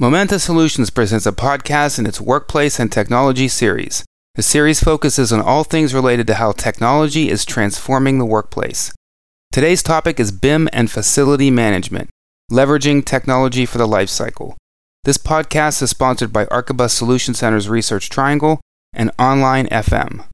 Momenta Solutions presents a podcast in its workplace and technology series. The series focuses on all things related to how technology is transforming the workplace. Today's topic is BIM and facility management, leveraging technology for the lifecycle. This podcast is sponsored by Archibus Solution Center's Research Triangle and Online FM.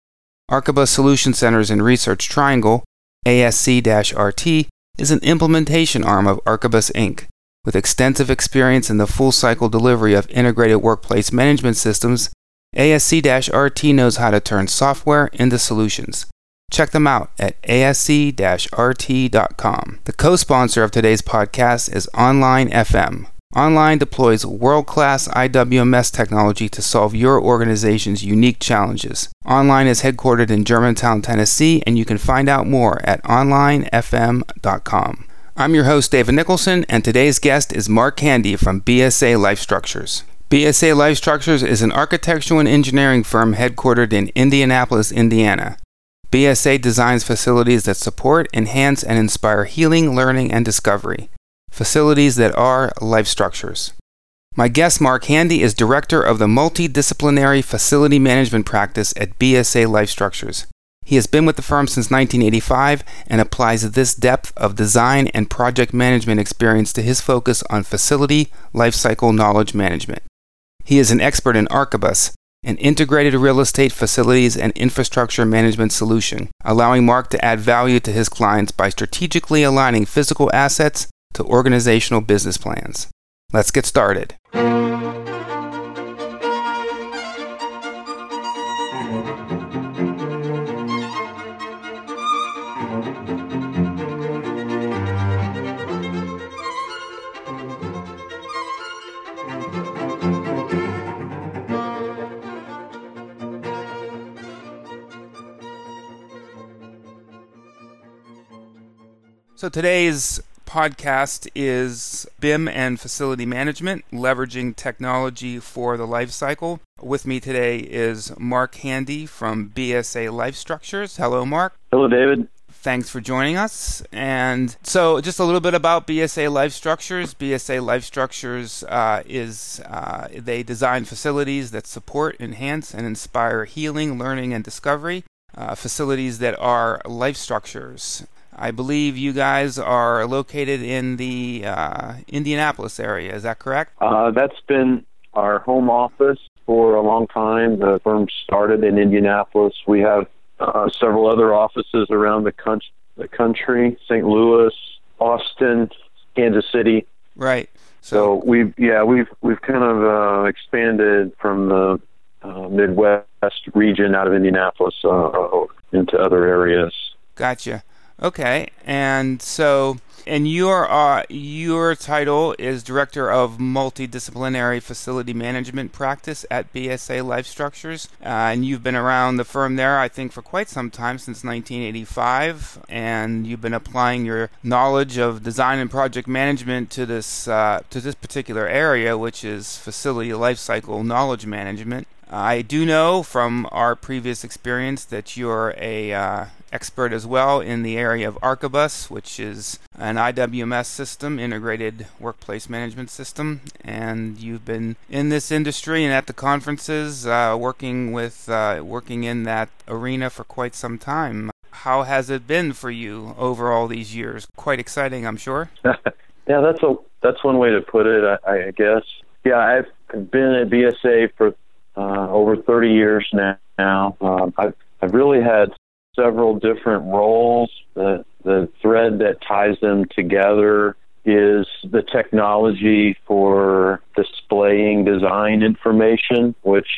Archibus Solution Centers in Research Triangle, ASC RT, is an implementation arm of Archibus Inc. With extensive experience in the full cycle delivery of integrated workplace management systems, ASC RT knows how to turn software into solutions. Check them out at asc rt.com. The co sponsor of today's podcast is Online FM. Online deploys world class IWMS technology to solve your organization's unique challenges. Online is headquartered in Germantown, Tennessee, and you can find out more at onlinefm.com. I'm your host, David Nicholson, and today's guest is Mark Handy from BSA Life Structures. BSA Life Structures is an architectural and engineering firm headquartered in Indianapolis, Indiana. BSA designs facilities that support, enhance, and inspire healing, learning, and discovery. Facilities that are life structures. My guest, Mark Handy, is director of the multidisciplinary facility management practice at BSA Life Structures. He has been with the firm since 1985 and applies this depth of design and project management experience to his focus on facility lifecycle knowledge management. He is an expert in Archibus, an integrated real estate facilities and infrastructure management solution, allowing Mark to add value to his clients by strategically aligning physical assets to organizational business plans. Let's get started. So today's podcast is BIM and facility management, leveraging technology for the life cycle. With me today is Mark Handy from BSA Life Structures. Hello, Mark. Hello, David. Thanks for joining us. And so, just a little bit about BSA Life Structures. BSA Life Structures uh, is uh, they design facilities that support, enhance, and inspire healing, learning, and discovery. Uh, facilities that are life structures. I believe you guys are located in the uh, Indianapolis area. Is that correct? Uh, that's been our home office for a long time. The firm started in Indianapolis. We have uh, several other offices around the, con- the country: St. Louis, Austin, Kansas City. Right. So, so we've yeah we've we've kind of uh, expanded from the uh, Midwest region out of Indianapolis uh, into other areas. Gotcha. Okay, and so and your uh, your title is director of multidisciplinary facility management practice at BSA Life Structures, uh, and you've been around the firm there, I think, for quite some time since 1985, and you've been applying your knowledge of design and project management to this uh, to this particular area, which is facility lifecycle knowledge management. I do know from our previous experience that you're a uh, expert as well in the area of Archibus, which is an IWMS system, integrated workplace management system, and you've been in this industry and at the conferences, uh, working with uh, working in that arena for quite some time. How has it been for you over all these years? Quite exciting, I'm sure. yeah, that's a that's one way to put it, I, I guess. Yeah, I've been at BSA for uh, over 30 years now. Um, I've, I've really had several different roles. The, the thread that ties them together is the technology for displaying design information, which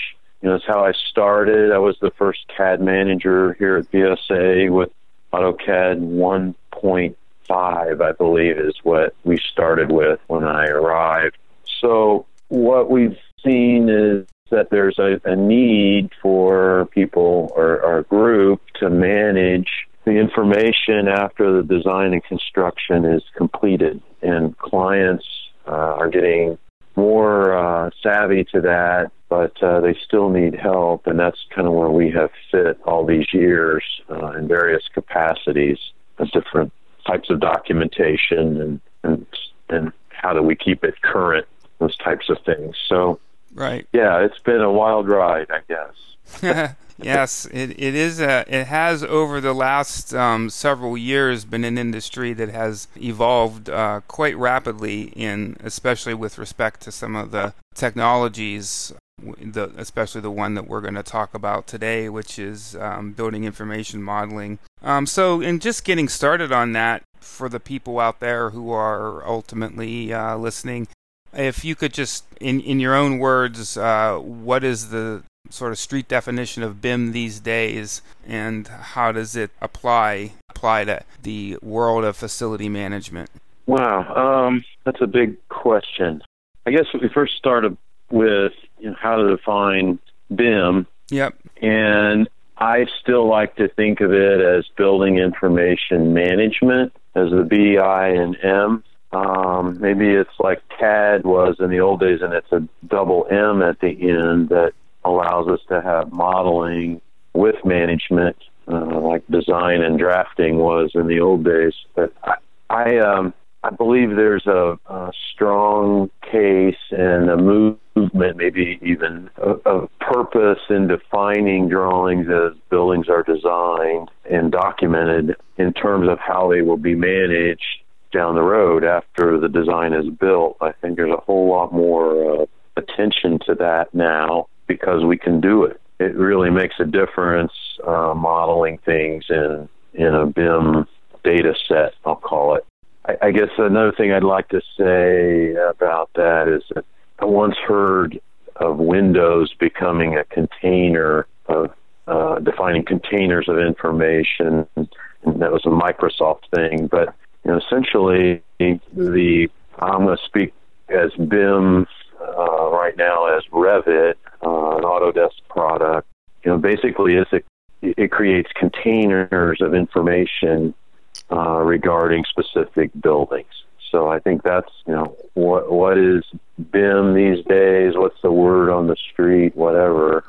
you know is how I started. I was the first CAD manager here at BSA with AutoCAD 1.5, I believe, is what we started with when I arrived. So what we've seen is that there's a, a need for people or our group to manage the information after the design and construction is completed. And clients uh, are getting more uh, savvy to that, but uh, they still need help. And that's kind of where we have fit all these years uh, in various capacities of different types of documentation and, and, and how do we keep it current those types of things. So, right, yeah, it's been a wild ride, I guess. yes, it, it is. A, it has over the last um, several years been an industry that has evolved uh, quite rapidly, in especially with respect to some of the technologies. The, especially the one that we're going to talk about today, which is um, building information modeling. Um, so, in just getting started on that, for the people out there who are ultimately uh, listening, if you could just, in in your own words, uh, what is the sort of street definition of BIM these days, and how does it apply apply to the world of facility management? Wow, um, that's a big question. I guess we first started with you know, how to define BIM. Yep. And I still like to think of it as building information management as the B, I, and M. Um, maybe it's like CAD was in the old days, and it's a double M at the end that allows us to have modeling with management, uh, like design and drafting was in the old days. But I, I, um, I believe there's a, a strong case and a movement, maybe even a, purpose in defining drawings as buildings are designed and documented in terms of how they will be managed down the road after the design is built. I think there's a whole lot more uh, attention to that now because we can do it. It really makes a difference uh, modeling things in in a BIM data set. I'll call it. I, I guess another thing I'd like to say about that is that I once heard of Windows becoming a container of uh, defining containers of information, and that was a Microsoft thing. But you know, essentially, the I'm going to speak as BIM uh, right now as Revit, uh, an Autodesk product. You know, basically, it's a, it creates containers of information uh, regarding specific buildings. So I think that's you know what what is BIM these days? What's the word on the street? Whatever.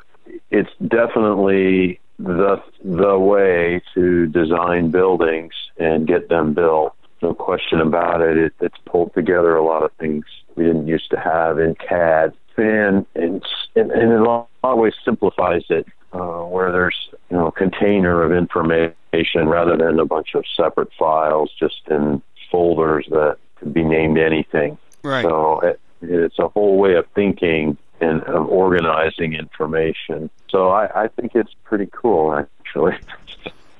It's definitely the the way to design buildings and get them built. No question about it. it it's pulled together a lot of things we didn't used to have in CAD and and, and in a lot of ways simplifies it, uh, where there's you know a container of information rather than a bunch of separate files just in folders that could be named anything. Right. So it, it's a whole way of thinking and of organizing information. So I, I think it's pretty cool, actually.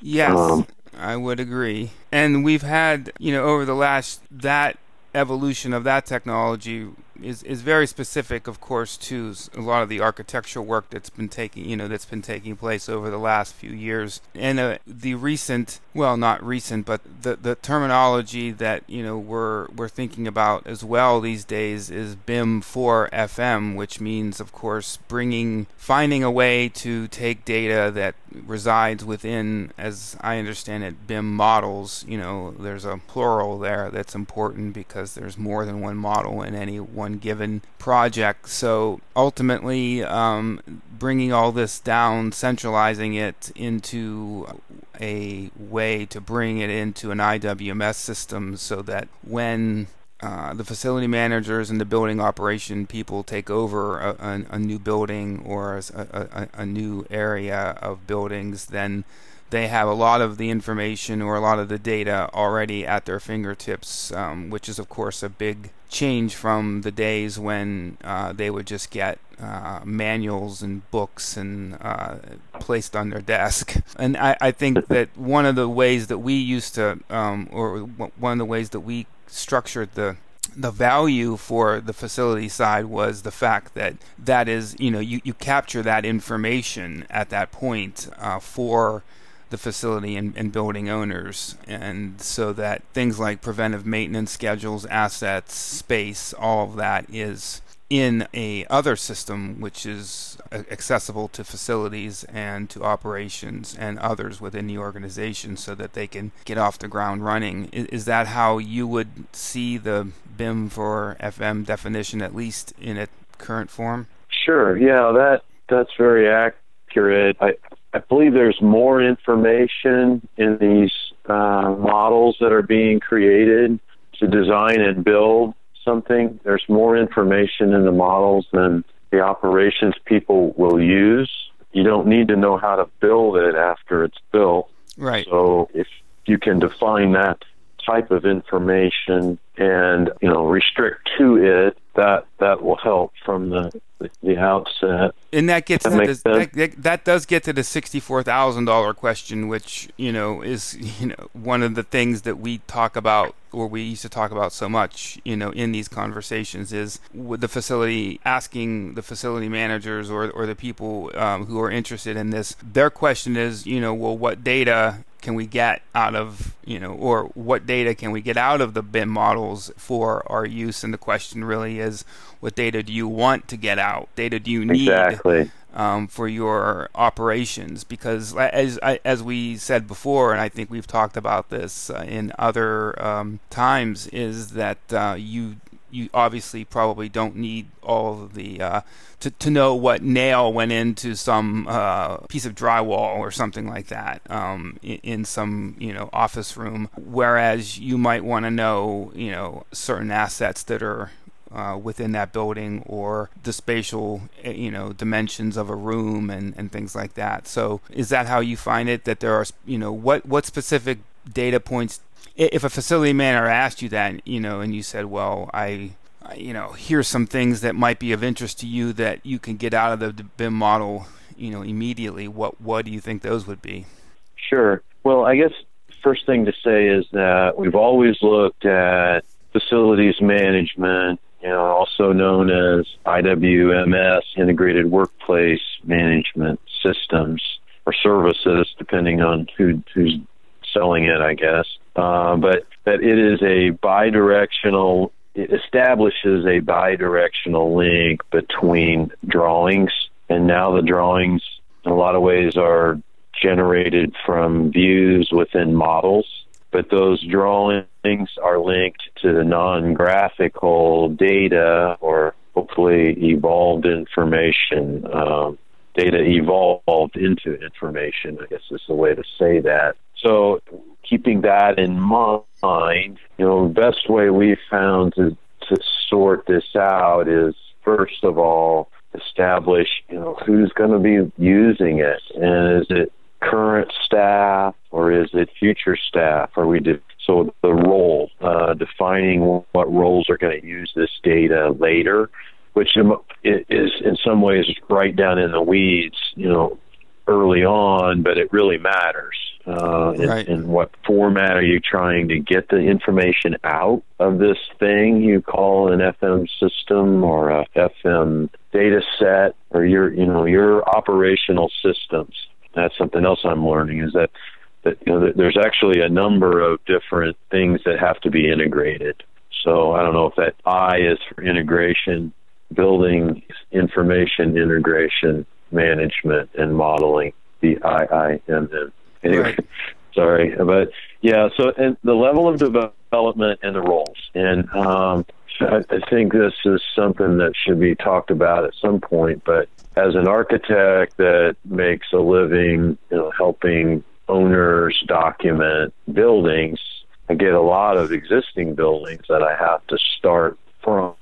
Yes. Um, I would agree. And we've had, you know, over the last that evolution of that technology is is very specific, of course, to a lot of the architectural work that's been taking you know that's been taking place over the last few years, and uh, the recent well, not recent, but the the terminology that you know we're we're thinking about as well these days is BIM for FM, which means, of course, bringing finding a way to take data that resides within, as I understand it, BIM models. You know, there's a plural there that's important because there's more than one model in any one given project. So ultimately, um, bringing all this down, centralizing it into a way to bring it into an IWMS system so that when uh, the facility managers and the building operation people take over a, a, a new building or a, a, new area of buildings, then they have a lot of the information or a lot of the data already at their fingertips, um, which is, of course, a big change from the days when uh, they would just get uh, manuals and books and uh, placed on their desk. And I, I, think that one of the ways that we used to, um, or one of the ways that we structured the the value for the facility side was the fact that that is, you know, you, you capture that information at that point uh, for the facility and, and, building owners, and so that things like preventive maintenance schedules, assets, space, all of that is in a other system which is accessible to facilities and to operations and others within the organization so that they can get off the ground running. Is, that how you would see the BIM for FM definition at least in its current form? Sure. Yeah that that's very accurate. I I believe there's more information in these uh, models that are being created to design and build something, there's more information in the models than the operations people will use. You don't need to know how to build it after it's built. Right. So if you can define that type of information and you know restrict to it, that that will help from the the outset. And that gets That the, that, that does get to the sixty-four thousand dollar question, which you know is you know one of the things that we talk about or we used to talk about so much, you know, in these conversations is with the facility asking the facility managers or or the people um, who are interested in this. Their question is, you know, well, what data can we get out of you know or what data can we get out of the BIM models for our use? And the question really is what data do you want to get out? Data do you need Exactly. um, for your operations? Because as I, as we said before and I think we've talked about this uh, in other um, times is that uh, you you obviously probably don't need all the uh, to, to know what nail went into some uh, piece of drywall or something like that um, in, in some you know office room. Whereas you might want to know you know certain assets that are uh, within that building or the spatial eh, you know dimensions of a room and, and things like that. So is that how you find it that there are you know what what specific data points if a facility manager asked you that you know and you said well i you know here's some things that might be of interest to you that you can get out of the BIM model you know immediately what what do you think those would be Sure. Well, I guess first thing to say is that we've always looked at facilities management, you know, also known as IWMS, Integrated Workplace Management Systems or services, depending on who who's selling it, I guess. Uh, but that it is a bidirectional. It establishes a bidirectional link between drawings, and now the drawings, in a lot of ways, are generated from views within models, but those drawings are linked to the non graphical data or hopefully evolved information. Um, data evolved into information, I guess is the way to say that. So, keeping that in mind, you know, the best way we've found to, to sort this out is first of all, establish, you know, who's going to be using it and is it current staff or is it future staff? Are we de- so the role uh, defining what roles are going to use this data later, which is in some ways right down in the weeds, you know, early on, but it really matters. Uh, in, Right. in what format are you trying to get the information out of this thing you call an FM system or a FM data set or your, you know, your operational systems? That's something else I'm learning is that that you know there's actually a number of different things that have to be integrated. So I don't know if that I is for integration, building information integration, management, and modeling. The I I M M. Anyway, Right. sorry, but yeah. So and the level of development and the roles, and um, I, I think this is something that should be talked about at some point. But as an architect that makes a living, you know, helping owners document buildings, I get a lot of existing buildings that I have to start from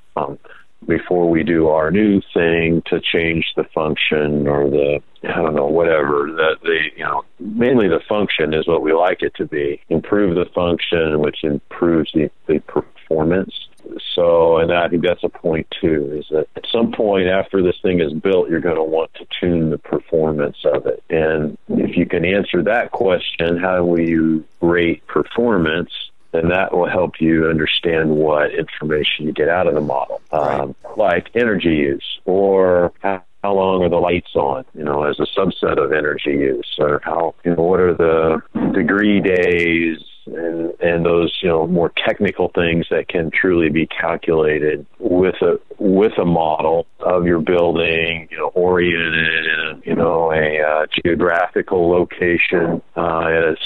before we do our new thing to change the function or the I don't know whatever that the you know mainly the function is what we like it to be. Improve the function which improves the, the performance. So and I think that's a point too is that at some point after this thing is built you're going to want to tune the performance of it. And if you can answer that question how will you rate performance then that will help you understand what information you get out of the model, um, like energy use or how, how long are the lights on, you know, as a subset of energy use, or how, you know, what are the degree days and and those you know more technical things that can truly be calculated with a with a model of your building, you know, oriented in a, you know a uh, geographical location uh, at a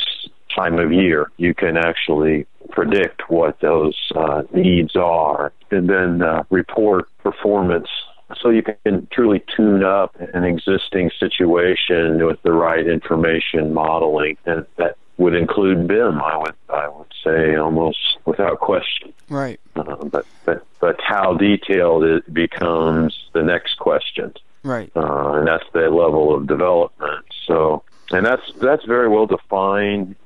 time of year. You can actually predict what those uh, needs are and then uh, report performance so you can truly tune up an existing situation with the right information modeling and that would include BIM I would I would say almost without question right uh, but but but how detailed it becomes the next question. Right. Uh, and that's the level of development. So, and that's that's very well defined,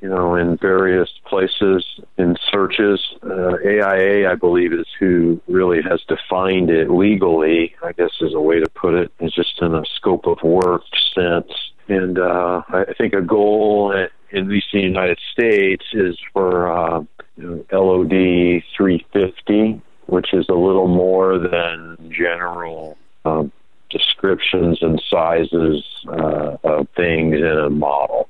you know, in various places in searches. Uh, AIA, I believe, is who really has defined it legally. I guess is a way to put it. It's just in a scope of work sense. And uh, I think a goal, at, least in the United States, is for uh, you know, LOD 350, which is a little more than general um, descriptions and sizes uh, of things in a model.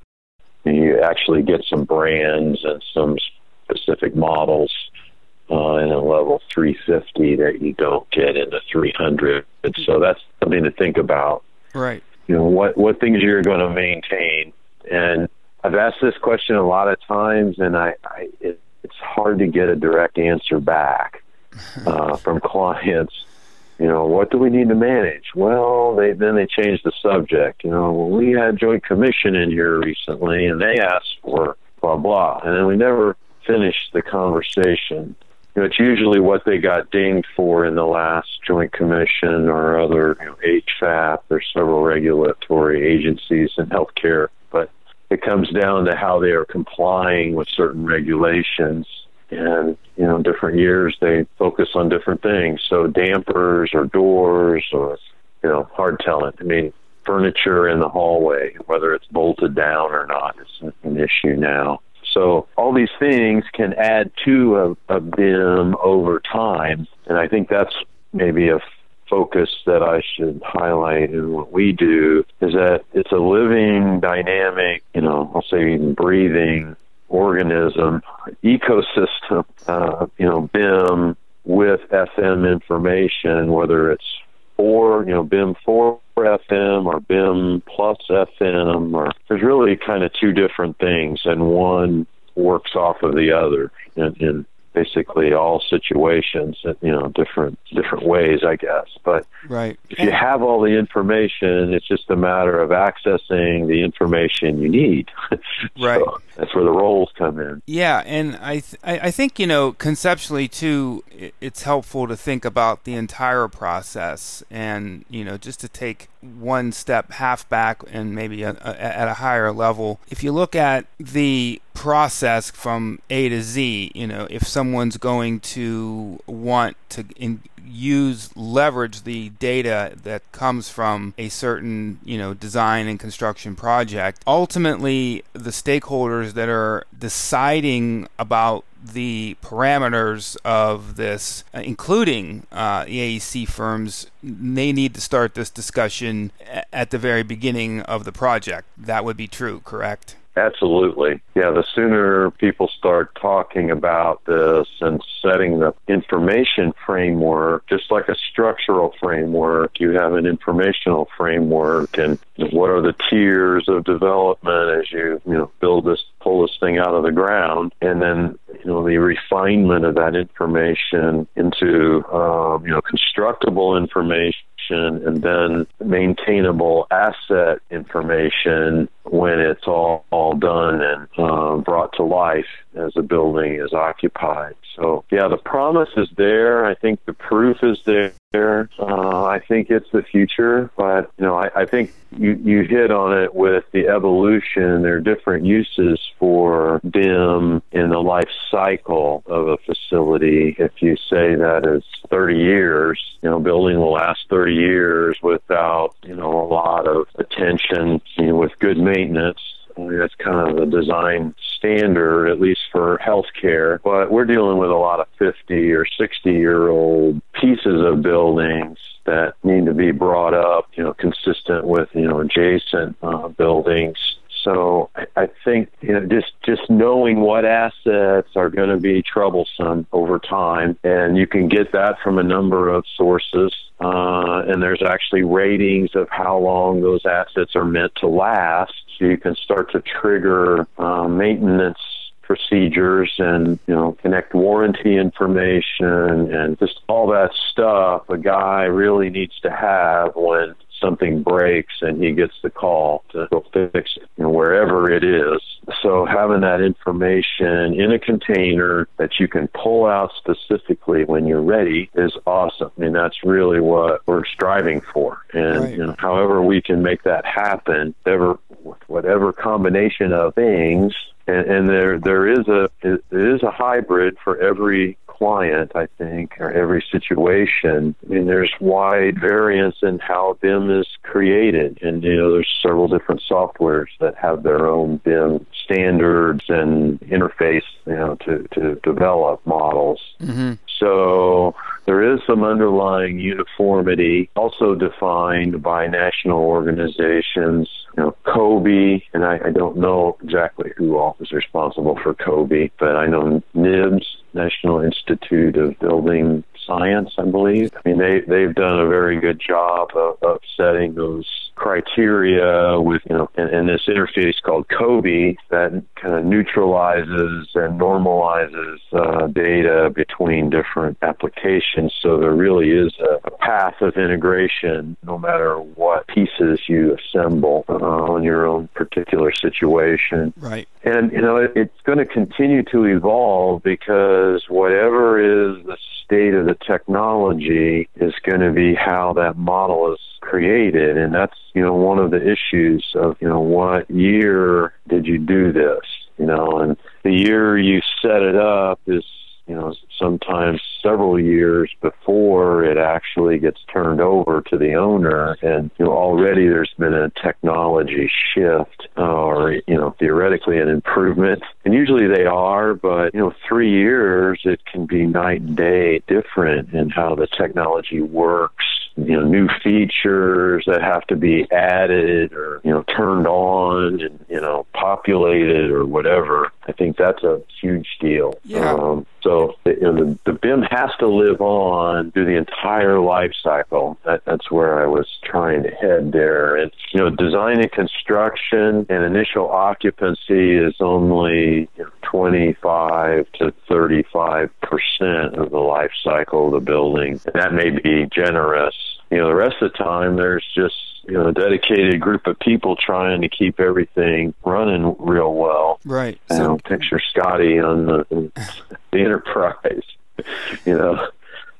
You actually get some brands and some specific models uh, in a level 350 that you don't get in the 300. And so that's something to think about. Right. You know what what things you're going to maintain. And I've asked this question a lot of times, and I, I it, it's hard to get a direct answer back uh, from clients you know, what do we need to manage? Well, they then they changed the subject. You know, well, we had Joint Commission in here recently, and they asked for blah blah, and then we never finished the conversation. You know, it's usually what they got dinged for in the last Joint Commission or other you know, HFAP. There's several regulatory agencies in healthcare, but it comes down to how they are complying with certain regulations and you know different years they focus on different things. So dampers or doors or you know hard telling i mean furniture in the hallway whether it's bolted down or not is an issue now. So all these things can add to a, a BIM over time. And i think that's maybe a focus that I should highlight in what we do is that it's a living, dynamic, you know, I'll say even breathing organism ecosystem, uh, you know, BIM with FM information, whether it's for, you know, BIM for FM or BIM plus FM, or there's really kind of two different things, and one works off of the other And, in basically all situations, and you know, different different ways, I guess. But right. if you have all the information, it's just a matter of accessing the information you need. right. So that's where the roles come in. Yeah, and I th- I think you know conceptually too, it's helpful to think about the entire process, and you know just to take one step half back and maybe a, a, at a higher level. If you look at the process from A to Z, you know, if someone's going to want to in, use leverage the data that comes from a certain you know design and construction project ultimately the stakeholders that are deciding about the parameters of this, uh, including uh, the AEC firms, they need to start this discussion at the very beginning of the project. That would be true, correct? Absolutely. Yeah, the sooner people start talking about this and setting the information framework, just like a structural framework, you have an informational framework and what are the tiers of development as you, you know, build this pull this thing out of the ground and then you know the refinement of that information into um, you know constructible information and then maintainable asset information when it's all, all done and uh, brought to life as a building is occupied. So, yeah, the promise is there. I think the proof is there. Uh, I think it's the future, but you know, I, I think you you hit on it with the evolution. There are different uses for BIM in the life cycle of a facility. If you say that is 30 years, you know, building will last 30 years without you know a lot of attention, you know, with good maintenance that's kind of the design standard, at least for healthcare. But we're dealing with a lot of 50 or 60 year old pieces of buildings that need to be brought up, you know, consistent with, you know, adjacent uh, buildings. So I, think you know just just knowing what assets are going to be troublesome over time, and you can get that from a number of sources. Uh, and there's actually ratings of how long those assets are meant to last so you can start to trigger uh, maintenance procedures and you know connect warranty information and just all that stuff a guy really needs to have when something breaks and he gets the call to go fix it you know wherever it is so having that information in a container that you can pull out specifically when you're ready is awesome. I mean, that's really what we're striving for. And right. you know, however we can make that happen, whatever, whatever combination of things, and, and there there is a it is a hybrid for every client, I think, or every situation. I mean, there's wide variance in how BIM is created, and you know, there's several different softwares that have their own BIM standards and interface, you know, to to develop models. Mm-hmm. So there is some underlying uniformity, also defined by national organizations. You know, COBie, and I, I don't know exactly who all is responsible for COBie, but I know NIBS, National Institute of Building Science, I believe. I mean, they they've done a very good job of, of setting those criteria with you know, and, and this interface called COBie that kind of neutralizes and normalizes uh, data between different applications. So there really is a, a path of integration, no matter what pieces you assemble uh, on your own particular situation. Right. And you know, it, it's going to continue to evolve because whatever is the state of the technology is going to be how that model is created and that's you know one of the issues of you know what year did you do this you know and the year you set it up is you know, sometimes several years before it actually gets turned over to the owner. And, you know, already there's been a technology shift uh, or, you know, theoretically an improvement. And usually they are, but, you know, three years, it can be night and day different in how the technology works you know new features that have to be added or you know turned on and you know populated or whatever i think that's a huge deal yeah. Um, so you know, the, the BIM has to live on through the entire life cycle. That, that's where I was trying to head there. And you know, design and construction and initial occupancy is only you know, 25 to 35 percent of the life cycle of the building. And that may be generous. You know, the rest of the time there's just you know a dedicated group of people trying to keep everything running real well. Right. So, picture Scotty on the, the Enterprise. you know,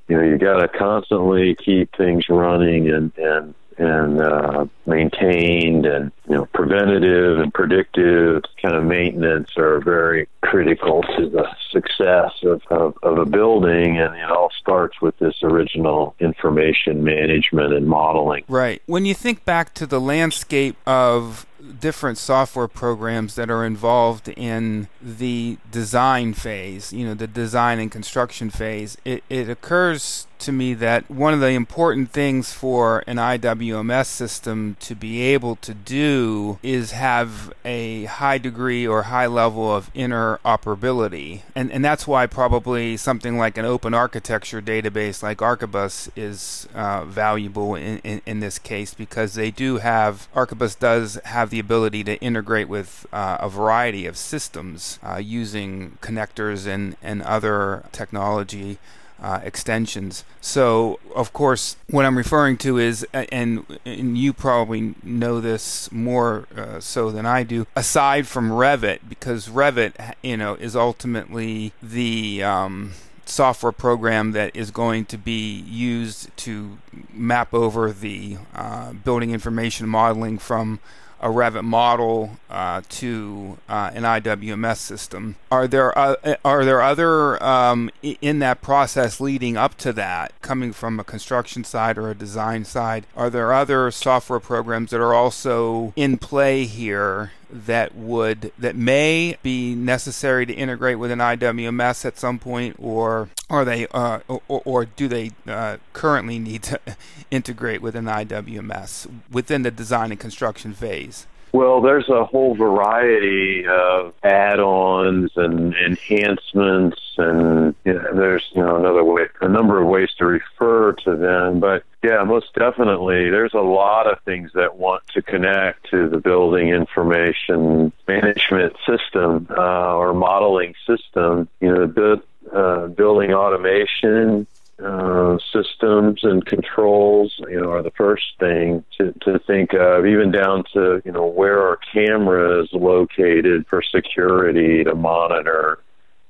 you know you got to constantly keep things running and and and uh, maintained and you know preventative and predictive. Kind of maintenance are very critical to the success of, of, of a building and it all starts with this original information management and modeling. Right. When you think back to the landscape of different software programs that are involved in the design phase, you know, the design and construction phase, it, it occurs to me that one of the important things for an IWMS system to be able to do is have a high degree or high level of interoperability. And, and that's why probably something like an open architecture database like Archibus is uh, valuable in, in, in, this case because they do have, Archibus does have the ability to integrate with uh, a variety of systems uh, using connectors and, and other technology uh, extensions. So, of course, what I'm referring to is, and, and you probably know this more uh, so than I do, aside from Revit, because Revit, you know, is ultimately the um, software program that is going to be used to map over the uh, building information modeling from a Revit model uh, to uh, an IWMS system. Are there uh, are there other um, in that process leading up to that, coming from a construction side or a design side? Are there other software programs that are also in play here that would that may be necessary to integrate with an IWMS at some point, or are they uh, or, or, do they uh, currently need to integrate with an IWMS within the design and construction phase? Well, there's a whole variety of add-ons and enhancements, and you know, there's you know another way, a number of ways to refer to them. But yeah, most definitely, there's a lot of things that want to connect to the building information management system uh, or modeling system. You know, the uh, building automation uh, systems and controls, you know, are the first thing to, to think of, even down to you know where are cameras located for security to monitor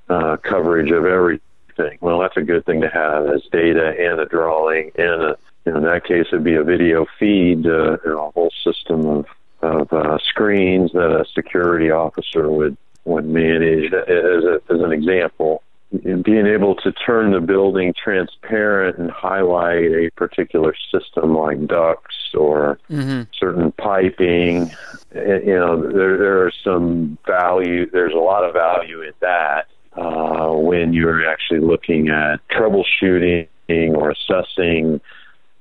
uh, coverage of everything. Well, that's a good thing to have as data and a drawing, and a, in that case, it'd be a video feed, uh, a whole system of of uh, screens that a security officer would would manage. As, a, as an example, being able to turn the building transparent and highlight a particular system like ducts or mm-hmm. certain piping, eh, you know, there there are some value. There's a lot of value in that uh, when you're actually looking at troubleshooting or assessing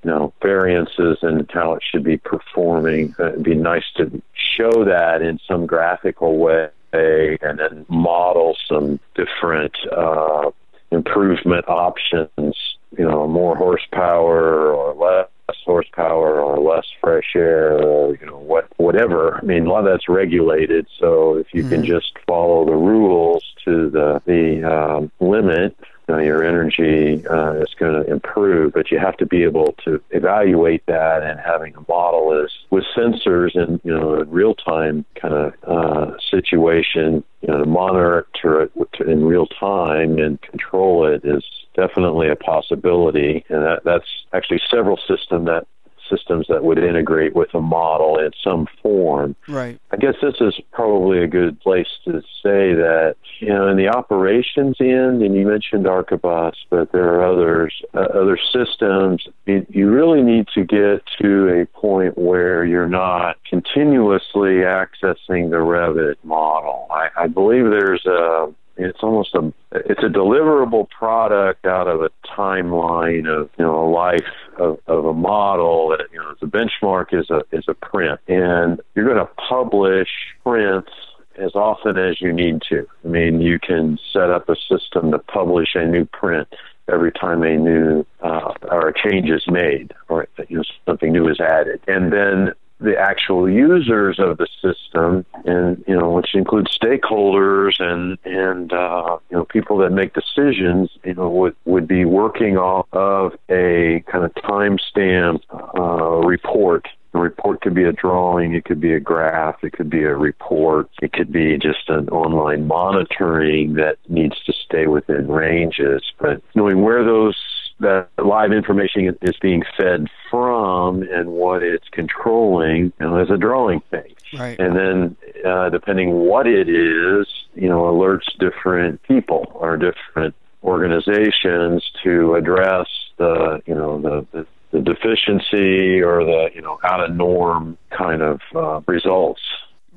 you know, variances and how it should be performing. Uh, it'd be nice to show that in some graphical way and then model some different uh, improvement options, you know, more horsepower or less horsepower or less fresh air or you know what whatever i mean a lot of that's regulated so if you mm-hmm. can just follow the rules to the the um, limit uh, your energy uh, is going to improve, but you have to be able to evaluate that and having a model is with sensors and you know a real time kind of uh, situation, you know, to monitor it in real time and control it is definitely a possibility, and that, that's actually several systems that systems that would integrate with a model in some form. Right. I guess this is probably a good place to say that, you know, in the operations end, and you mentioned Archibus, but there are others, uh, other systems, you, you really need to get to a point where you're not continuously accessing the Revit model. I, I believe there's a it's almost a it's a deliverable product out of a timeline of you know a life of, of a model that you know the benchmark is a is a print and you're going to publish prints as often as you need to. I mean, you can set up a system to publish a new print every time a new uh, or a change is made or you know, something new is added, and then the actual users of the system, and you know, which includes stakeholders and and uh, you know people that make decisions, you know, would would be working off of a kind of timestamp uh, report. The report could be a drawing, it could be a graph, it could be a report, it could be just an online monitoring that needs to stay within ranges. But knowing where those that live information is being fed from and what it's controlling you know, as a drawing thing. Right. And then, uh, depending what it is, you know, alerts different people or different organizations to address the, you know, the, the, the deficiency or the, you know, out of norm kind of uh, results.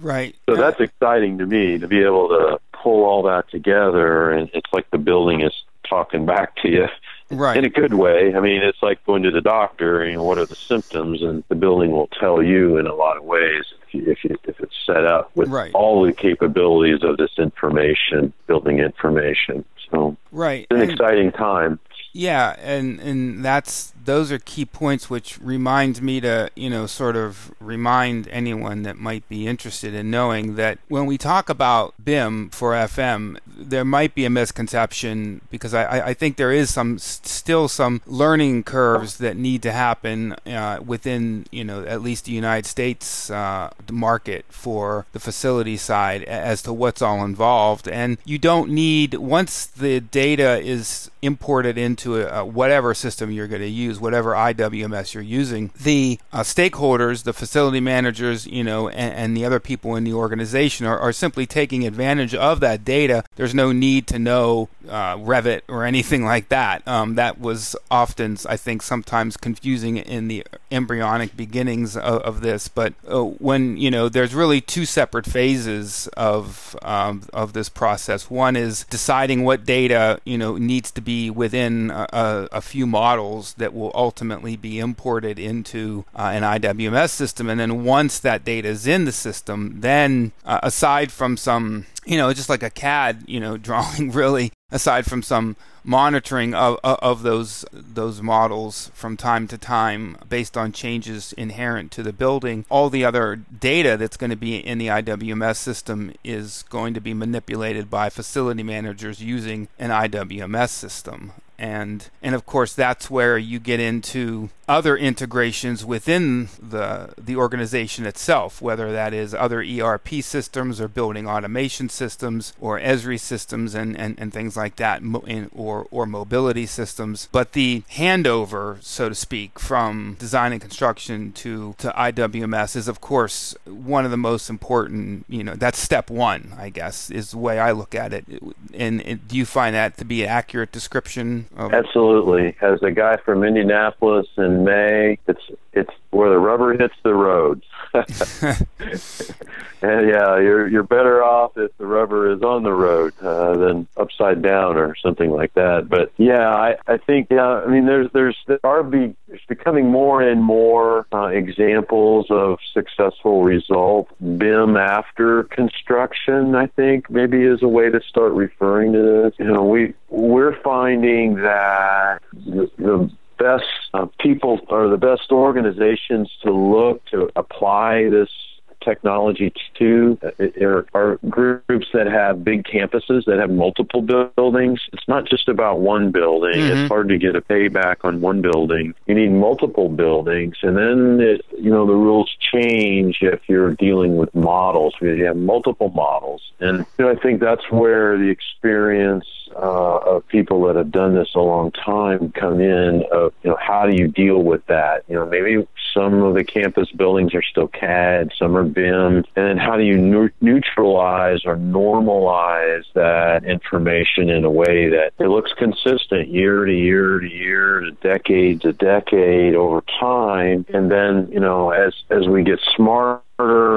Right. So that's exciting to me to be able to pull all that together, and it's like the building is talking back to you right. in a good way. I mean, it's like going to the doctor. You know, what are the symptoms, and the building will tell you in a lot of ways if you, if, you, if it's set up with right. all the capabilities of this information, building information. So, right, it's an and, exciting time. Yeah, and and that's those are key points which reminds me to you know sort of remind anyone that might be interested in knowing that when we talk about BIM for FM, there might be a misconception because I, I think there is some still some learning curves that need to happen uh, within you know at least the United States uh, market for the facility side as to what's all involved, and you don't need once the data is imported into a, a whatever system you're going to use, whatever IWMS you're using, the uh, stakeholders, the facility managers, you know, and, and the other people in the organization are, are, simply taking advantage of that data. There's no need to know uh, Revit or anything like that. Um, that was often, I think, sometimes confusing in the embryonic beginnings of, of this. But uh, when you know, there's really two separate phases of um, of this process. One is deciding what data you know needs to be within a, a, few models that will ultimately be imported into uh, an IWMS system. And then once that data is in the system, then uh, aside from some, you know, just like a CAD, you know, drawing really, aside from some monitoring of, of those those models from time to time based on changes inherent to the building. All the other data that's going to be in the IWMS system is going to be manipulated by facility managers using an IWMS system and and of course that's where you get into other integrations within the the organization itself, whether that is other ERP systems or building automation systems or Esri systems and, and, and things like that, or or mobility systems. But the handover, so to speak, from design and construction to to IWMS is of course one of the most important. You know, that's step one, I guess, is the way I look at it. And, and do you find that to be an accurate description? Of- Absolutely. As a guy from Indianapolis May, it's it's where the rubber hits the road. and yeah, you're you're better off if the rubber is on the road uh, than upside down or something like that. But yeah, I I think yeah, I mean there's there's there are be there's becoming more and more uh, examples of successful results. BIM after construction, I think maybe is a way to start referring to this. You know, we we're finding that the, the best uh, people or the best organizations to look to apply this technology to are, are groups that have big campuses that have multiple buildings. It's not just about one building. Mm-hmm. It's hard to get a payback on one building. You need multiple buildings, and then it, you know the rules change if you're dealing with models because you have multiple models. And you know, I think that's where the experience uh, of people that have done this a long time come in. Of you know, how do you deal with that? You know, maybe some of the campus buildings are still CAD, some are BIM, and then how do you neutralize or normalize that information in a way that it looks consistent year to year to year to decade to decade over time, and then you know, as as we get smarter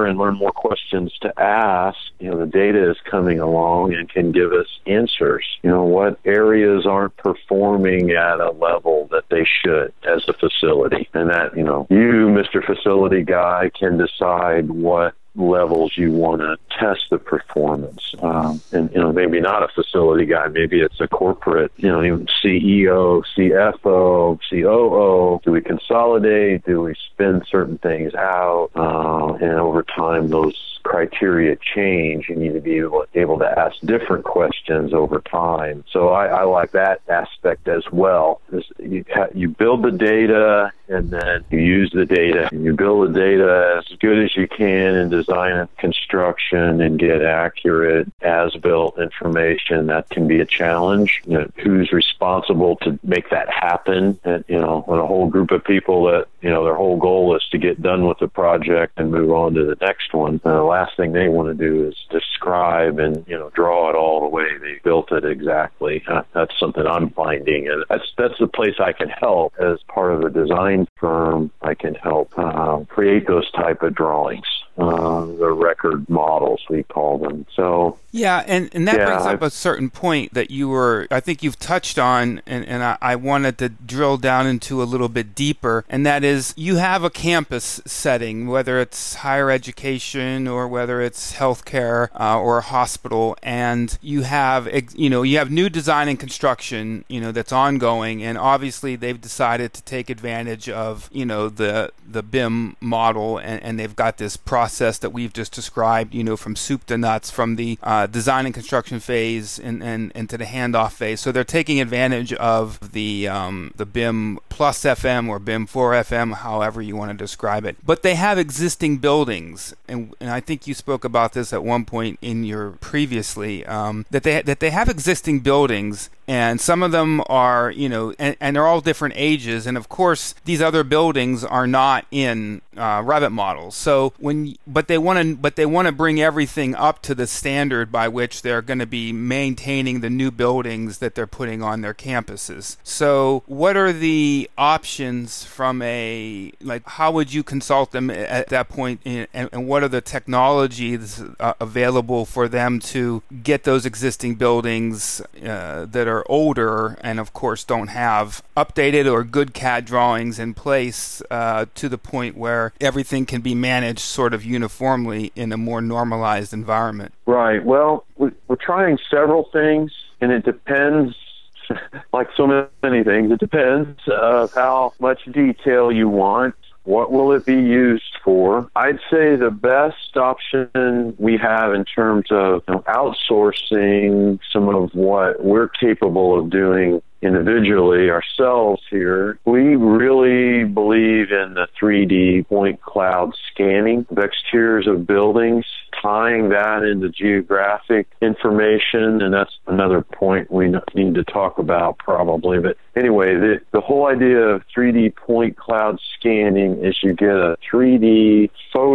and learn more questions to ask, you know, the data is coming along and can give us answers. You know, what areas aren't performing at a level that they should as a facility. And that, you know, you, Mr. Facility Guy, can decide what levels you want to test the performance. Um, and, you know, maybe not a facility guy, maybe it's a corporate, you know, even CEO, CFO, COO. Do we consolidate? Do we spin certain things out? Uh, and over time, those criteria change, you need to be able, able to ask different questions over time. So I, I like that aspect as well. You, you build the data and then you use the data you build the data as good as you can in design and construction and get accurate as built information. That can be a challenge. You know, who's responsible to make that happen? And, you know, when a whole group of people that, you know, their whole goal is to get done with the project and move on to the next one. Uh, last thing they want to do is describe and you know draw it all the way they built it exactly. Uh, that's something I'm finding, and that's that's the place I can help as part of a design firm. I can help uh, create those type of drawings uh, the record models we call them. So yeah, and, and that yeah, brings up I've, a certain point that you were I think you've touched on, and, and I, I, wanted to drill down into a little bit deeper, and that is you have a campus setting, whether it's higher education or whether it's healthcare uh, or a hospital, and you have you know you have new design and construction you know that's ongoing, and obviously they've decided to take advantage of you know the the BIM model, and, and they've got this process process that we've just described, you know, from soup to nuts, from the uh, design and construction phase and, and, and to the handoff phase. So they're taking advantage of the um, the BIM plus FM or BIM 4 FM, however you want to describe it. But they have existing buildings, and, and I think you spoke about this at one point in your previously um, that they that they have existing buildings and some of them are you know and, and, they're all different ages. And of course these other buildings are not in uh, models. So when but they want to but they want to bring everything up to the standard by which they're going to be maintaining the new buildings that they're putting on their campuses. So what are the options from a like how would you consult them at that point? And, and what are the technologies uh, available for them to get those existing buildings uh, that are are older and, of course, don't have updated or good CAD drawings in place uh, to the point where everything can be managed sort of uniformly in a more normalized environment. Right. Well, we're trying several things, and it depends like so many things, it depends of how much detail you want. What will it be used for? I'd say the best option we have in terms of you know, outsourcing some of what we're capable of doing individually ourselves here, we really believe in the 3D point cloud scanning of exteriors of buildings, tying that into geographic information, and that's another point we need to talk about probably. But anyway, the, the whole idea of 3D point cloud scanning is you get a 3D photo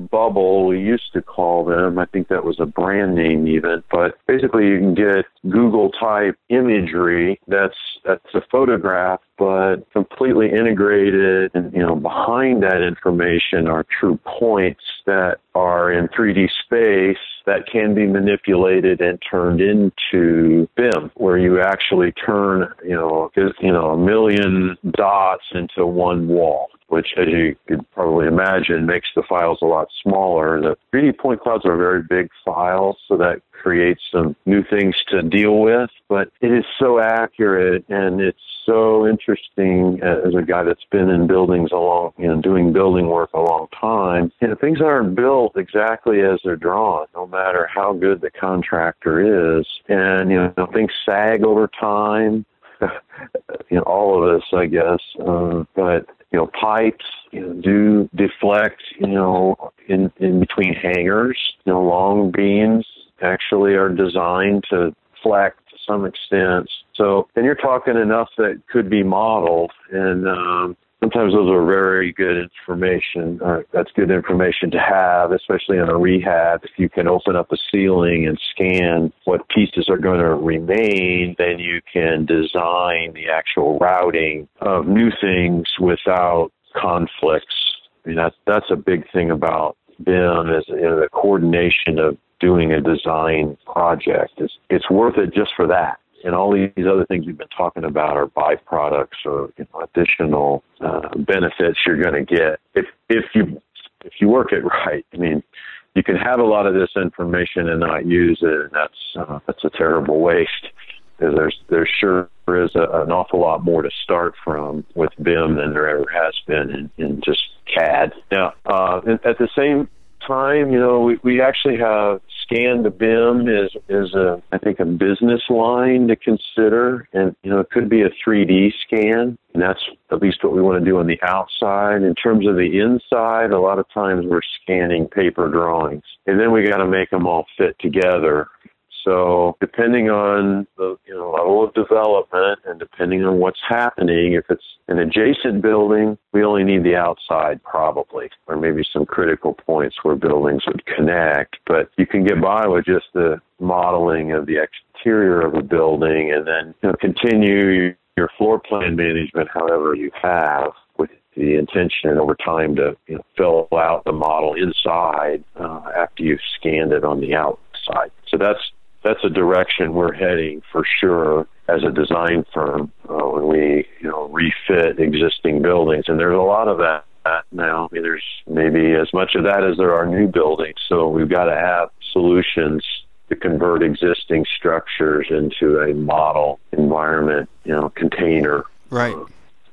bubble, we used to call them. I think that was a brand name even, but basically you can get Google type imagery. That's that's a photograph but completely integrated and you know behind that information are true points that are in 3D space that can be manipulated and turned into BIM where you actually turn you know you know a million dots into one wall which, as you could probably imagine, makes the files a lot smaller. The 3D point clouds are very big files, so that creates some new things to deal with, but it is so accurate and it's so interesting as a guy that's been in buildings a long, you know, doing building work a long time. You know, things aren't built exactly as they're drawn, no matter how good the contractor is. And, you know, things sag over time. you know, all of us, I guess. Uh, but you know, pipes you know, do deflect, you know, in in between hangers. You know, long beams actually are designed to flex to some extent. So then you're talking enough that could be modeled, and um, sometimes those are very good information. Uh, that's good information to have, especially in a rehab. If you can open up a ceiling and scan what pieces are going to remain, then you can design the actual routing of new things without conflicts. I mean, that's that's a big thing about BIM is you know, the coordination of doing a design project. It's, it's worth it just for that and all these other things we've been talking about are byproducts or you know, additional uh, benefits you're going to get if if you if you work it right. I mean, you can have a lot of this information and not use it, and that's uh, that's a terrible waste. There's there sure is a, an awful lot more to start from with BIM than there ever has been in, in just CAD. Now, uh, at the same time, you know, we, we actually have scan to BIM is is a I think a business line to consider, and you know it could be a 3D scan, and that's at least what we want to do on the outside. In terms of the inside, a lot of times we're scanning paper drawings, and then we got to make them all fit together so depending on the you know, level of development and depending on what's happening, if it's an adjacent building, we only need the outside probably, or maybe some critical points where buildings would connect. But you can get by with just the modeling of the exterior of a building and then you know, continue your floor plan management however you have with the intention over time to you know, fill out the model inside uh, after you've scanned it on the outside. So that's that's a direction we're heading for sure as a design firm uh, when we you know refit existing buildings. And there's a lot of that now. I mean there's maybe as much of that as there are new buildings. So we've got to have solutions to convert existing structures into a model environment you know container. Right. Uh,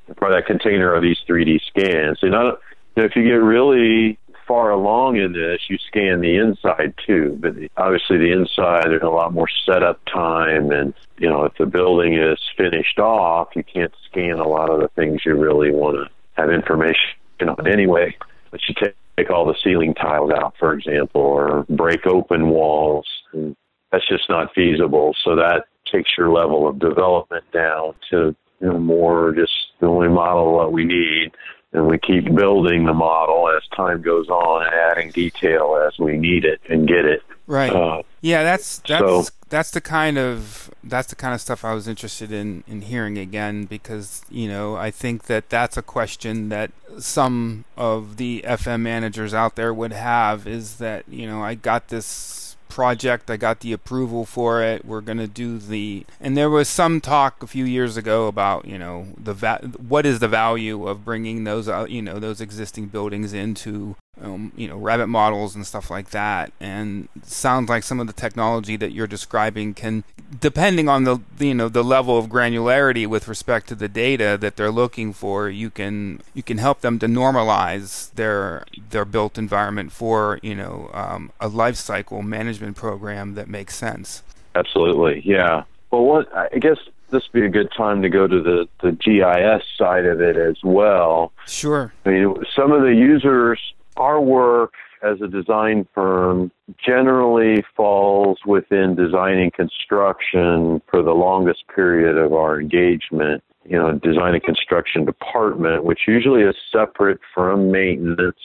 of that container are these 3D scans. You know if you get really far along in this, you scan the inside too. But obviously, the inside there's a lot more setup time, and you know if the building is finished off, you can't scan a lot of the things you really want to have information on anyway. But you take, take all the ceiling tiles out, for example, or break open walls. And that's just not feasible. So that takes your level of development down to you know more just the only model what we need and we keep building the model as time goes on adding detail as we need it and get it. Right. Uh, yeah, that's that's so, that's the kind of that's the kind of stuff I was interested in in hearing again because you know I think that that's a question that some of the FM managers out there would have is that you know I got this project. I got the approval for it. We're going to do the and there was some talk a few years ago about you know the va- what is the value of bringing those uh, you know those existing buildings into um, you know Revit models and stuff like that. And sounds like some of the technology that you're describing can, depending on the you know the level of granularity with respect to the data that they're looking for, you can you can help them to normalize their their built environment for you know um, a life cycle management program that makes sense. Absolutely, yeah. Well, what I guess this would be a good time to go to the, the GIS side of it as well. Sure. I mean, some of the users, our work as a design firm generally falls within design and construction for the longest period of our engagement. You know, design and construction department, which usually is separate from maintenance.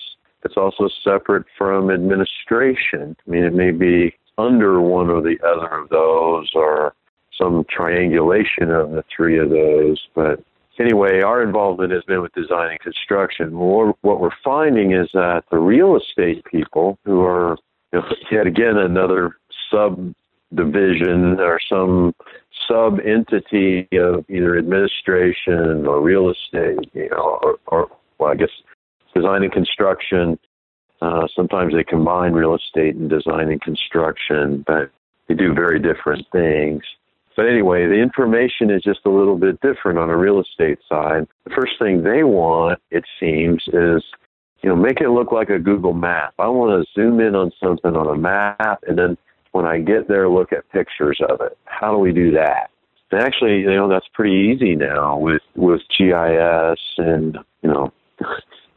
It's also separate from administration. I mean, it may be under one or the other of those or some triangulation of the three of those. But anyway, our involvement has been with design and construction. What we're finding is that the real estate people who are, you know, yet again, another subdivision or some sub entity of either administration or real estate, you know, or, or well, I guess design and construction. Uh, sometimes they combine real estate and design and construction, but they do very different things. But anyway, the information is just a little bit different on a real estate side. The first thing they want, it seems, is you know, make it look like a Google map. I want to zoom in on something on a map and then when I get there look at pictures of it. How do we do that? And actually, you know, that's pretty easy now with with GIS and, you know,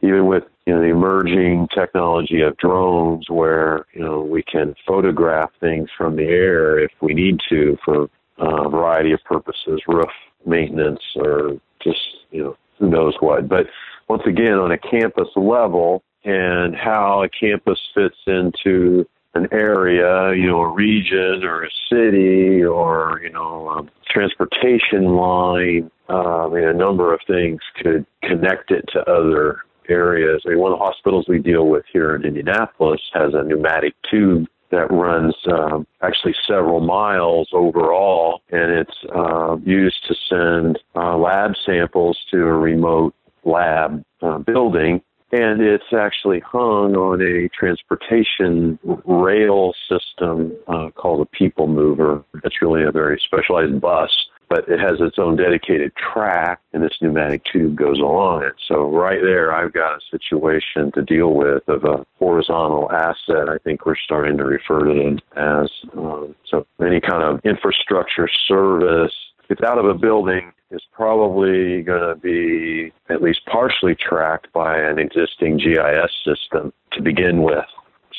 even with you know the emerging technology of drones where you know we can photograph things from the air if we need to for a variety of purposes, roof maintenance, or just, you know, who knows what. But once again, on a campus level, and how a campus fits into an area, you know, a region or a city or, you know, a transportation line. Uh, I mean, a number of things could connect it to other areas. I mean, one of the hospitals we deal with here in Indianapolis has a pneumatic tube that runs um, actually several miles overall, and it's uh, used to send uh, lab samples to a remote lab uh, building. And it's actually hung on a transportation rail system uh, called a people mover. It's really a very specialized bus but it has its own dedicated track and this pneumatic tube goes along it. So right there, I've got a situation to deal with of a horizontal asset. I think we're starting to refer to them as um, so any kind of infrastructure service. It's out of a building is probably going to be at least partially tracked by an existing GIS system to begin with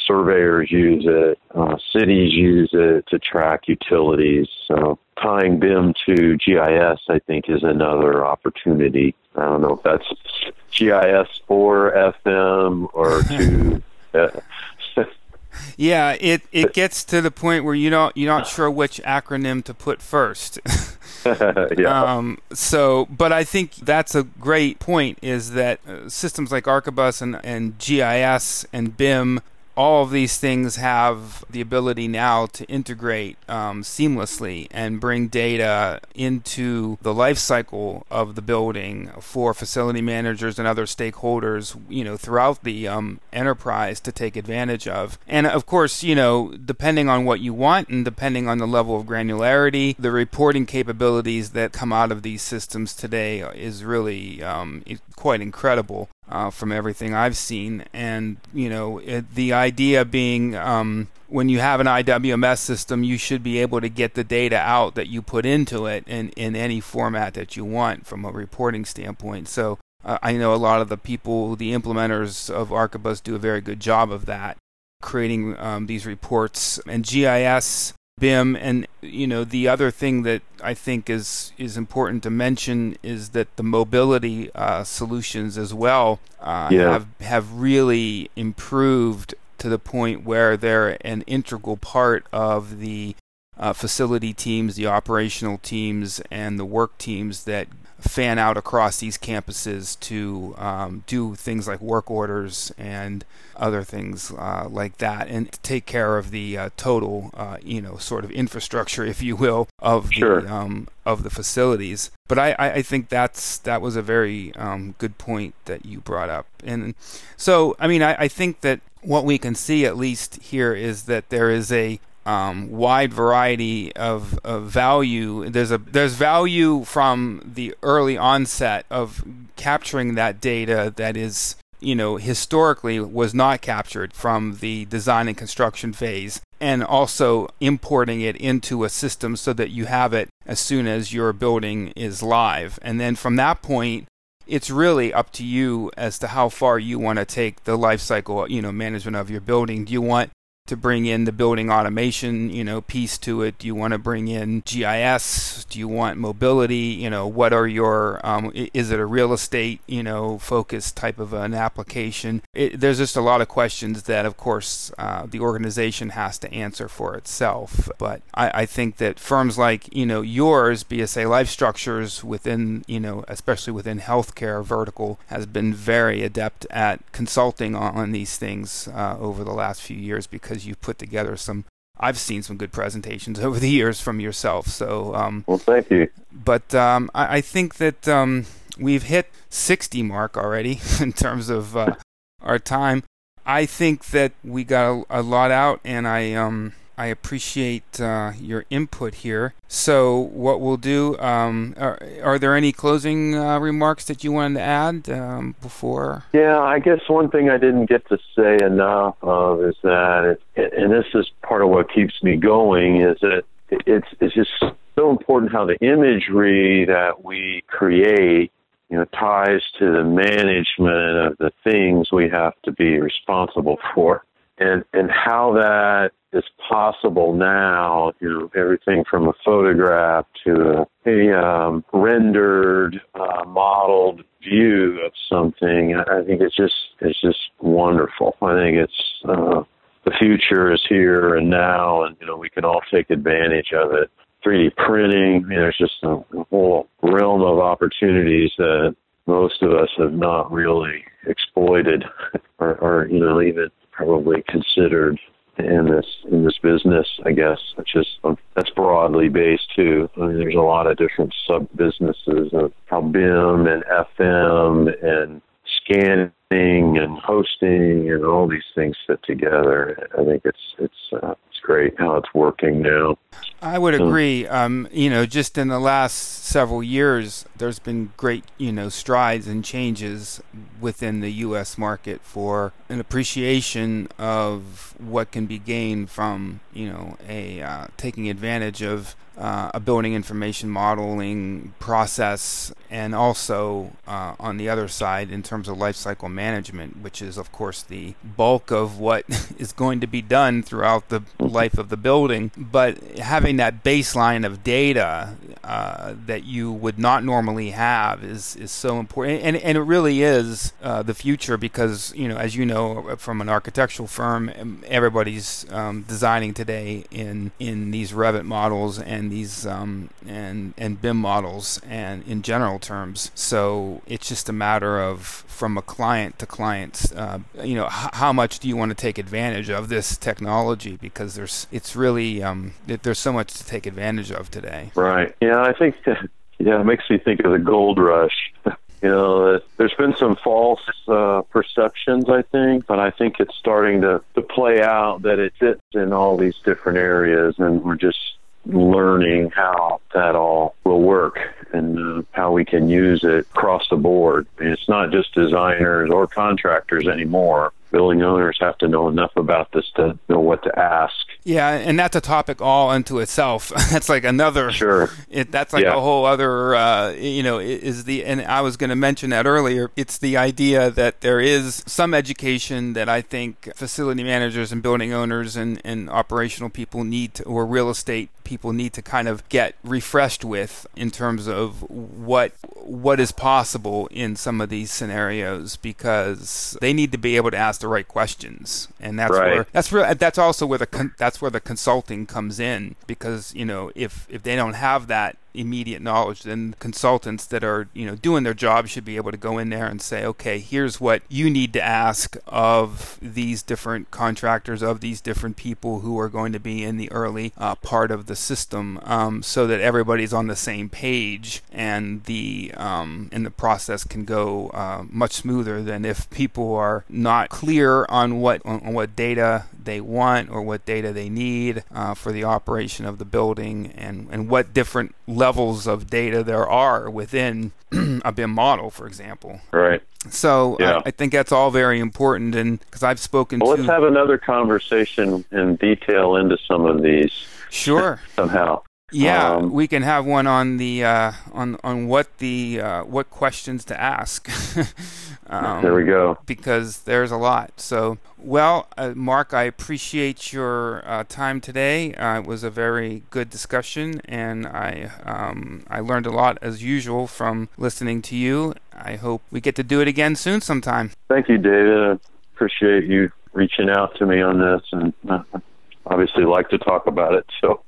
surveyors use it, uh, cities use it to track utilities. So tying BIM to GIS, I think, is another opportunity. I don't know if that's GIS for FM or to. Uh, yeah, it, it gets to the point where you don't you're not sure which acronym to put first. yeah. Um, so, but I think that's a great point. Is that uh, systems like Archibus and, and GIS and BIM all of these things have the ability now to integrate um, seamlessly and bring data into the life cycle of the building for facility managers and other stakeholders, you know, throughout the um, enterprise to take advantage of. And of course, you know, depending on what you want and depending on the level of granularity, the reporting capabilities that come out of these systems today is really um, quite incredible uh, from everything I've seen. And you know, it, the idea being um, when you have an IWMS system, you should be able to get the data out that you put into it in, in any format that you want from a reporting standpoint. So uh, I know a lot of the people, the implementers of Archibus, do a very good job of that, creating um, these reports. And GIS BIM. And you know, the other thing that I think is is important to mention is that the mobility uh, solutions as well uh, yeah. have have really improved to the point where they're an integral part of the uh, facility teams, the operational teams, and the work teams that fan out across these campuses to um, do things like work orders and other things uh, like that, and to take care of the uh, total, uh, you know, sort of infrastructure, if you will, of sure. the um, of the facilities. But I, I think that's that was a very um, good point that you brought up, and so I mean I, I think that what we can see at least here is that there is a um, wide variety of, of, value. There's a there's value from the early onset of capturing that data that is you know historically was not captured from the design and construction phase and also importing it into a system so that you have it as soon as your building is live. And then from that point, it's really up to you as to how far you want to take the life cycle, you know, management of your building. Do you want to bring in the building automation, you know, piece to it? Do you want to bring in GIS? Do you want mobility? You know, what are your, um, is it a real estate, you know, focused type of an application? It, there's just a lot of questions that, of course, uh, the organization has to answer for itself. But I, I think that firms like, you know, yours, BSA Life Structures within, you know, especially within healthcare vertical, has been very adept at consulting on, on these things uh, over the last few years because because you've put together some. I've seen some good presentations over the years from yourself. So, um, well, thank you. But um, I, I, think that um, we've hit 60 mark already in terms of uh, our time. I think that we got a, a lot out, and I um, I appreciate uh, your input here. So, what we'll do, um, are, are, there any closing uh, remarks that you wanted to add um, before? Yeah, I guess one thing I didn't get to say enough of is that, it, and this is part of what keeps me going, is that it's, it's just so important how the imagery that we create you know, ties to the management of the things we have to be responsible for and and how that is possible now. You know, everything from a photograph to a, um, rendered, uh, modeled view of something. I think it's just it's just wonderful. I think it's uh, the future is here and now, and you know we can all take advantage of it. 3D printing. I mean, there's just a, a whole realm of opportunities that most of us have not really exploited or, or you know even probably considered in this in this business, I guess, which is um, that's broadly based too. I mean, there's a lot of different sub businesses of how BIM and FM and scanning and hosting and all these things fit together. I think it's it's uh, it's great how it's working now. I would agree. Um, you know, just in the last several years, there's been great, you know, strides and changes within the U.S. market for an appreciation of what can be gained from, you know, a uh, taking advantage of uh, a building information modeling process, and also uh, on the other side, in terms of lifecycle management, which is, of course, the bulk of what is going to be done throughout the life of the building. But having that baseline of data uh, that you would not normally have is, is so important. And, and it really is uh, the future because, you know, as you know from an architectural firm, um, everybody's um, designing today in, in these Revit models and these um, and and BIM models and in general terms. So it's just a matter of from a client to client, uh, you know, h- how much do you want to take advantage of this technology because there's it's really um, it, there's so much to take advantage of today. Right. Yeah, I think yeah, it makes me think of the gold rush. you know, there's been some false uh, perceptions, I think, but I think it's starting to, to play out that it fits in all these different areas, and we're just learning how that all will work and uh, how we can use it across the board. I mean, it's not just designers or contractors anymore building owners have to know enough about this to know what to ask. Yeah, and that's a topic all unto itself. that's like another. Sure. It, that's like yeah. a whole other. Uh, you know, is the and I was going to mention that earlier. It's the idea that there is some education that I think facility managers and building owners and and operational people need to, or real estate people need to kind of get refreshed with in terms of what what is possible in some of these scenarios because they need to be able to ask the right questions, and that's right. where that's where that's also where the con- that's where the consulting comes in because you know if if they don't have that immediate knowledge, then consultants that are you know doing their job should be able to go in there and say, okay, here's what you need to ask of these different contractors, of these different people who are going to be in the early uh, part of the system, um, so that everybody's on the same page and the um, and the process can go uh, much smoother than if people are not clear on what on what data they want or what data they need uh, for the operation of the building and, and what different levels of data there are within a BIM model, for example. Right. So Yeah. I, I think that's all very important, and because I've spoken Well, to let's have another conversation in detail into some of these sure, somehow. yeah, Um, we can have one on the uh, on on what the uh, what questions to ask. um, there we go. because there's a lot. So, well, uh, Mark, I appreciate your uh, time today. Uh, it was a very good discussion, and I um, I learned a lot as usual from listening to you. I hope we get to do it again soon sometime. Thank you, David. I appreciate you reaching out to me on this, and uh, obviously like to talk about it. So,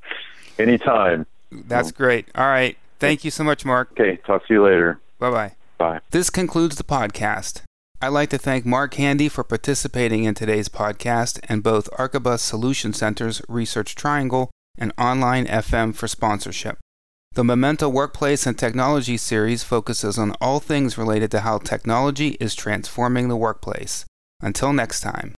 anytime. That's great. All right. Thank you so much, Mark. Okay, talk to you later. Bye bye. Bye. This concludes the podcast. I'd like to thank Mark Handy for participating in today's podcast and both Archibus Solution Center's Research Triangle and Online FM for sponsorship. The Memento Workplace and Technology series focuses on all things related to how technology is transforming the workplace. Until next time.